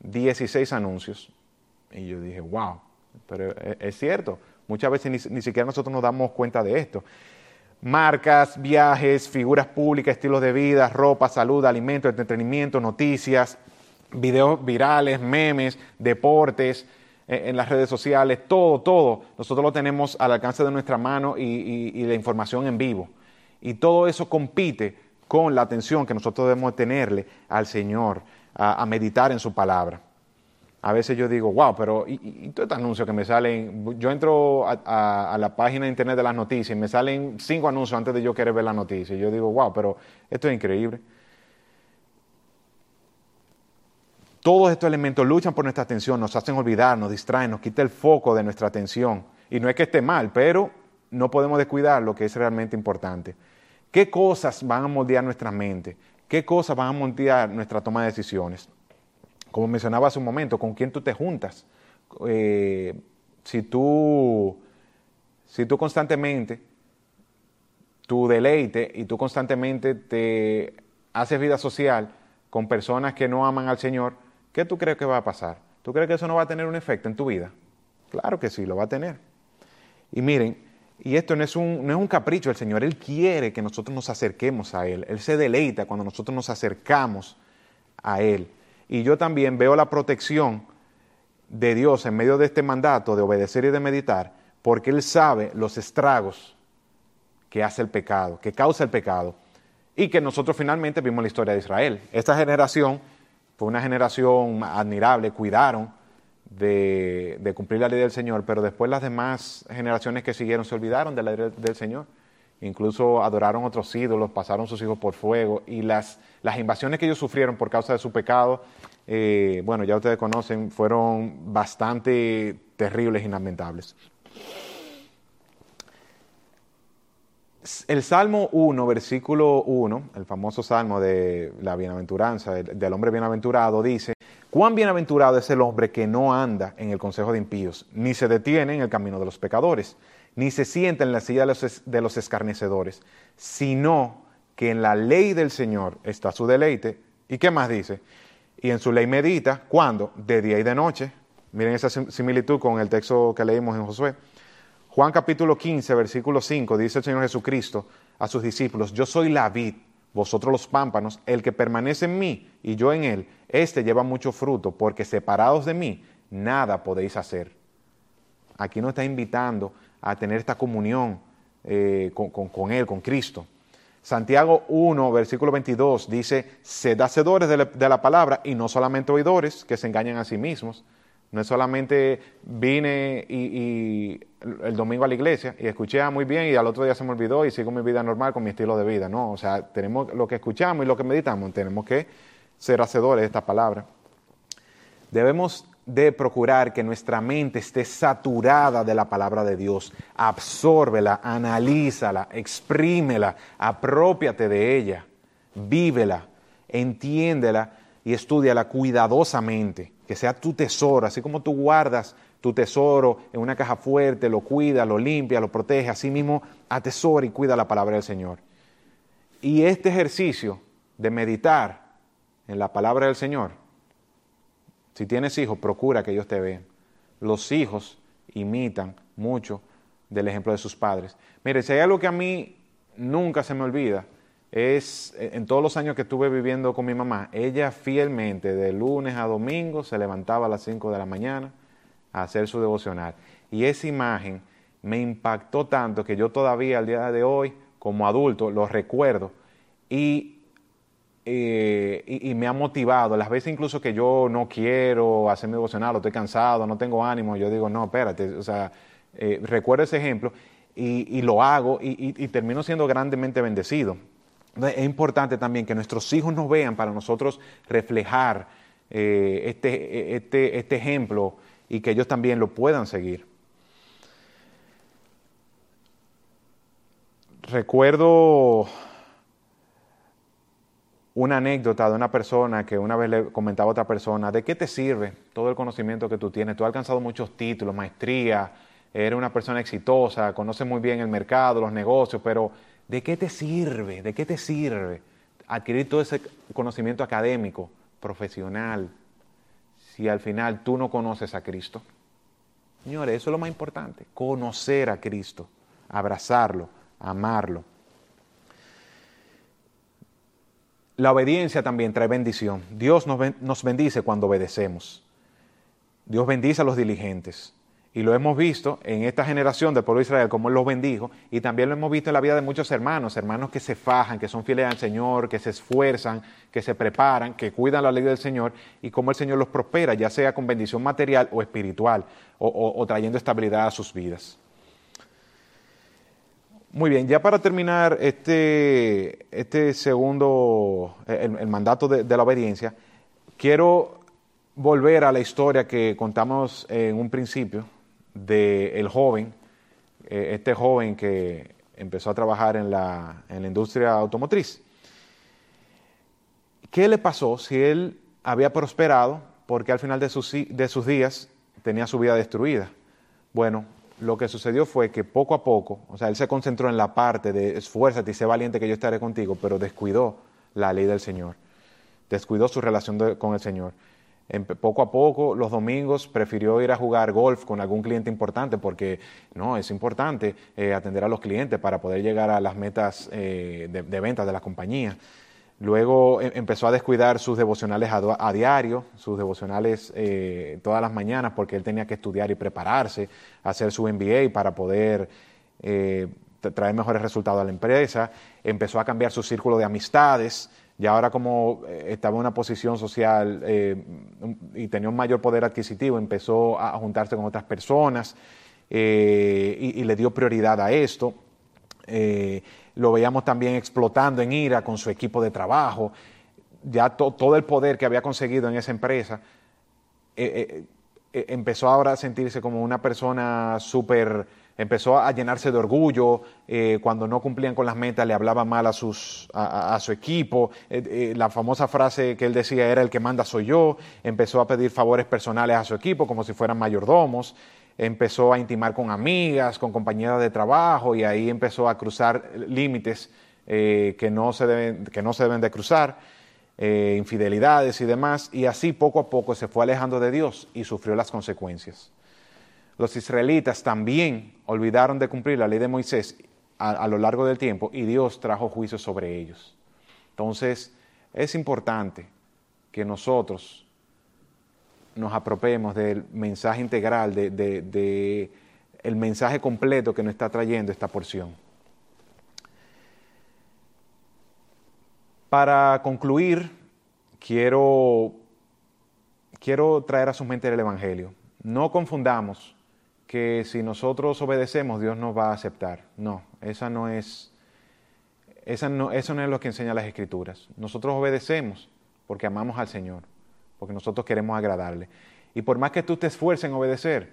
A: 16 anuncios. Y yo dije, wow, pero es, cierto. Muchas veces ni, ni siquiera nosotros nos damos cuenta de esto marcas, viajes, figuras públicas, estilos de vida, ropa, salud, alimentos, entretenimiento, noticias, videos virales, memes, deportes, eh, en las redes sociales, todo, todo, nosotros lo tenemos al alcance de nuestra mano y, la información en vivo. Y todo eso compite con la atención que nosotros debemos tenerle al Señor, a, meditar en su palabra. A veces yo digo, wow, pero y, y todo este anuncio que me salen, yo entro a, a, la página de internet de las noticias y me salen cinco anuncios antes de yo querer ver la noticia. Y yo digo, wow, pero esto es increíble. Todos estos elementos luchan por nuestra atención, nos hacen olvidar, nos distraen, nos quita el foco de nuestra atención. Y no es que esté mal, pero no podemos descuidar lo que es realmente importante. ¿Qué cosas van a moldear nuestra mente? ¿Qué cosas van a moldear nuestra toma de decisiones? Como mencionaba hace un momento, ¿con quién tú te juntas? Eh, si tú, si tú constantemente, tu deleite y tú constantemente te haces vida social con personas que no aman al Señor, ¿qué tú crees que va a pasar? ¿Tú crees que eso no va a tener un efecto en tu vida? Claro que sí, lo va a tener. Y miren, y esto no es, un, no es un capricho del Señor, Él quiere que nosotros nos acerquemos a Él. Él se deleita cuando nosotros nos acercamos a Él. Y yo también veo la protección de Dios en medio de este mandato de obedecer y de meditar, porque Él sabe los estragos que hace el pecado, que causa el pecado, y que nosotros finalmente vimos la historia de Israel. Esta generación fue una generación admirable, cuidaron de, cumplir la ley del Señor, pero después las demás generaciones que siguieron se olvidaron de la ley del Señor. Incluso adoraron otros ídolos, pasaron sus hijos por fuego y las, invasiones que ellos sufrieron por causa de su pecado, eh, bueno, ya ustedes conocen, fueron bastante terribles y lamentables. El Salmo 1, versículo 1, el famoso salmo de la bienaventuranza, del hombre bienaventurado, dice, cuán bienaventurado es el hombre que no anda en el consejo de impíos, ni se detiene en el camino de los pecadores, ni se sienta en la silla de los, escarnecedores, sino que en la ley del Señor está su deleite. ¿Y qué más dice? Y en su ley medita, ¿cuándo? De día y de noche. Miren esa similitud con el texto que leímos en Josué. Juan capítulo 15, versículo 5, dice el Señor Jesucristo a sus discípulos, yo soy la vid, vosotros los pámpanos, el que permanece en mí y yo en él, éste lleva mucho fruto, porque separados de mí, nada podéis hacer. Aquí nos está invitando a tener esta comunión eh, con, Él, con Cristo. Santiago 1, versículo 22 dice, sed hacedores de de la palabra y no solamente oidores que se engañan a sí mismos. No es solamente vine y, el domingo a la iglesia y escuché ah, muy bien y al otro día se me olvidó y sigo mi vida normal con mi estilo de vida. No, o sea, tenemos lo que escuchamos y lo que meditamos, tenemos que ser hacedores de esta palabra. Debemos de procurar que nuestra mente esté saturada de la palabra de Dios. Absórbela, analízala, exprímela, apropiate de ella, vívela, entiéndela y estudiala cuidadosamente que sea tu tesoro, así como tú guardas tu tesoro en una caja fuerte, lo cuida, lo limpia, lo protege, así mismo atesora y cuida la palabra del Señor. Y este ejercicio de meditar en la palabra del Señor, si tienes hijos, procura que ellos te vean. Los hijos imitan mucho del ejemplo de sus padres. Mire, si hay algo que a mí nunca se me olvida, es, eh, en todos los años que estuve viviendo con mi mamá, ella fielmente de lunes a domingo se levantaba a las 5 de la mañana a hacer su devocional. Y esa imagen me impactó tanto que yo todavía al día de hoy, como adulto, lo recuerdo y, eh, y, me ha motivado. Las veces incluso que yo no quiero hacer mi devocional, o estoy cansado, no tengo ánimo, yo digo, no, espérate, o sea, eh, recuerdo ese ejemplo y, y lo hago y termino siendo grandemente bendecido. Es importante también que nuestros hijos nos vean para nosotros reflejar eh, este, este, este ejemplo y que ellos también lo puedan seguir. Recuerdo una anécdota de una persona que una vez le comentaba a otra persona, ¿de qué te sirve todo el conocimiento que tú tienes? Tú has alcanzado muchos títulos, maestría, eres una persona exitosa, conoces muy bien el mercado, los negocios, pero ¿De qué te sirve? ¿De qué te sirve adquirir todo ese conocimiento académico, profesional, si al final tú no conoces a Cristo? Señores, eso es lo más importante, conocer a Cristo, abrazarlo, amarlo. La obediencia también trae bendición. Dios nos bendice cuando obedecemos. Dios bendice a los diligentes. Y lo hemos visto en esta generación del pueblo de Israel, como Él los bendijo, y también lo hemos visto en la vida de muchos hermanos, hermanos que se fajan, que son fieles al Señor, que se esfuerzan, que se preparan, que cuidan la ley del Señor, y cómo el Señor los prospera, ya sea con bendición material o espiritual, o, trayendo estabilidad a sus vidas. Muy bien, ya para terminar este, este segundo, el, mandato de la obediencia, quiero volver a la historia que contamos en un principio del joven, eh, este joven que empezó a trabajar en la, en la industria automotriz. ¿Qué le pasó si él había prosperado porque al final de sus, de sus días tenía su vida destruida? Bueno, lo que sucedió fue que poco a poco, o sea, él se concentró en la parte de esfuérzate y sé valiente que yo estaré contigo, pero descuidó la ley del Señor, descuidó su relación con el Señor. Poco a poco, los domingos prefirió ir a jugar golf con algún cliente importante porque no, es importante eh, atender a los clientes para poder llegar a las metas eh, de, ventas de la compañía. Luego em, empezó a descuidar sus devocionales a, diario, sus devocionales eh, todas las mañanas, porque él tenía que estudiar y prepararse, hacer su MBA para poder traer mejores resultados a la empresa. Empezó a cambiar su círculo de amistades. Y ahora como eh, estaba en una posición social y tenía un mayor poder adquisitivo, empezó a juntarse con otras personas y, le dio prioridad a esto. Lo veíamos también explotando en ira con su equipo de trabajo, ya todo el poder que había conseguido en esa empresa, eh, eh, eh, empezó ahora a sentirse como una persona súper, empezó a llenarse de orgullo, cuando no cumplían con las metas le hablaba mal a, sus, a su equipo, la famosa frase que él decía era el que manda soy yo, empezó a pedir favores personales a su equipo como si fueran mayordomos, empezó a intimar con amigas, con compañeras de trabajo y ahí empezó a cruzar límites eh, que, no se deben, que no se deben de cruzar, eh, infidelidades y demás, y así poco a poco se fue alejando de Dios y sufrió las consecuencias. Los israelitas también olvidaron de cumplir la ley de Moisés a lo largo del tiempo y Dios trajo juicio sobre ellos. Entonces, es importante que nosotros nos apropiemos del mensaje integral, de, el mensaje completo que nos está trayendo esta porción. Para concluir, quiero, quiero traer a su mente el Evangelio. No confundamos que si nosotros obedecemos, Dios nos va a aceptar. No, esa no es, esa no, eso no es lo que enseña las Escrituras. Nosotros obedecemos porque amamos al Señor porque nosotros queremos agradarle. Y por más que tú te esfuerces en obedecer,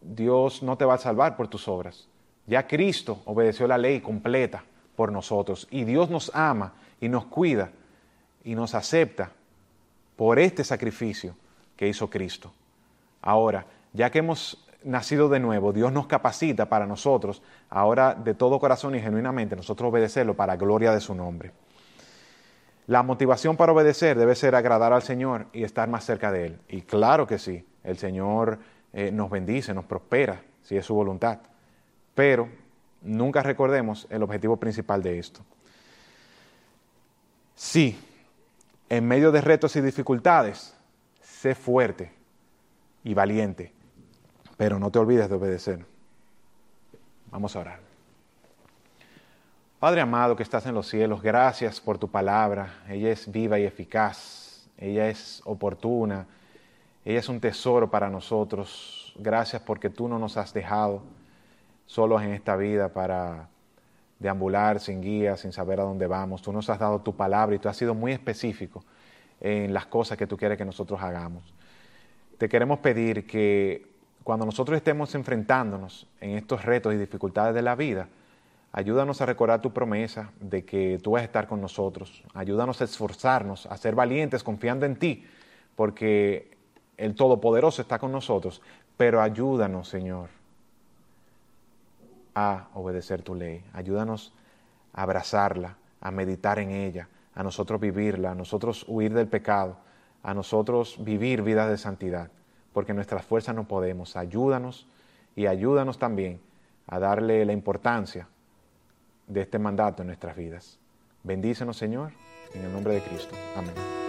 A: Dios no te va a salvar por tus obras. Ya Cristo obedeció la ley completa por nosotros y Dios nos ama y nos cuida y nos acepta por este sacrificio que hizo Cristo. Ahora, ya que hemos nacido de nuevo, Dios nos capacita para nosotros, ahora de todo corazón y genuinamente, nosotros obedecerlo para gloria de su nombre. La motivación para obedecer debe ser agradar al Señor y estar más cerca de Él. Y claro que sí, el Señor eh, nos bendice, nos prospera, si es su voluntad. Pero nunca recordemos el objetivo principal de esto. Sí, en medio de retos y dificultades, sé fuerte y valiente, pero no te olvides de obedecer. Vamos a orar. Padre amado que estás en los cielos, gracias por tu palabra. Ella es viva y eficaz, ella es oportuna, ella es un tesoro para nosotros. Gracias porque tú no nos has dejado solos en esta vida para deambular sin guía, sin saber a dónde vamos. Tú nos has dado tu palabra y tú has sido muy específico en las cosas que tú quieres que nosotros hagamos. Te queremos pedir que cuando nosotros estemos enfrentándonos en estos retos y dificultades de la vida, Ayúdanos a recordar tu promesa de que tú vas a estar con nosotros. Ayúdanos a esforzarnos, a ser valientes confiando en ti, porque el Todopoderoso está con nosotros. Pero ayúdanos, Señor, a obedecer tu ley. Ayúdanos a abrazarla, a meditar en ella, a nosotros vivirla, a nosotros huir del pecado, a nosotros vivir vidas de santidad, porque nuestras fuerzas no podemos. Ayúdanos y ayúdanos también a darle la importancia de este mandato en nuestras vidas. Bendícenos, Señor, en el nombre de Cristo. Amén.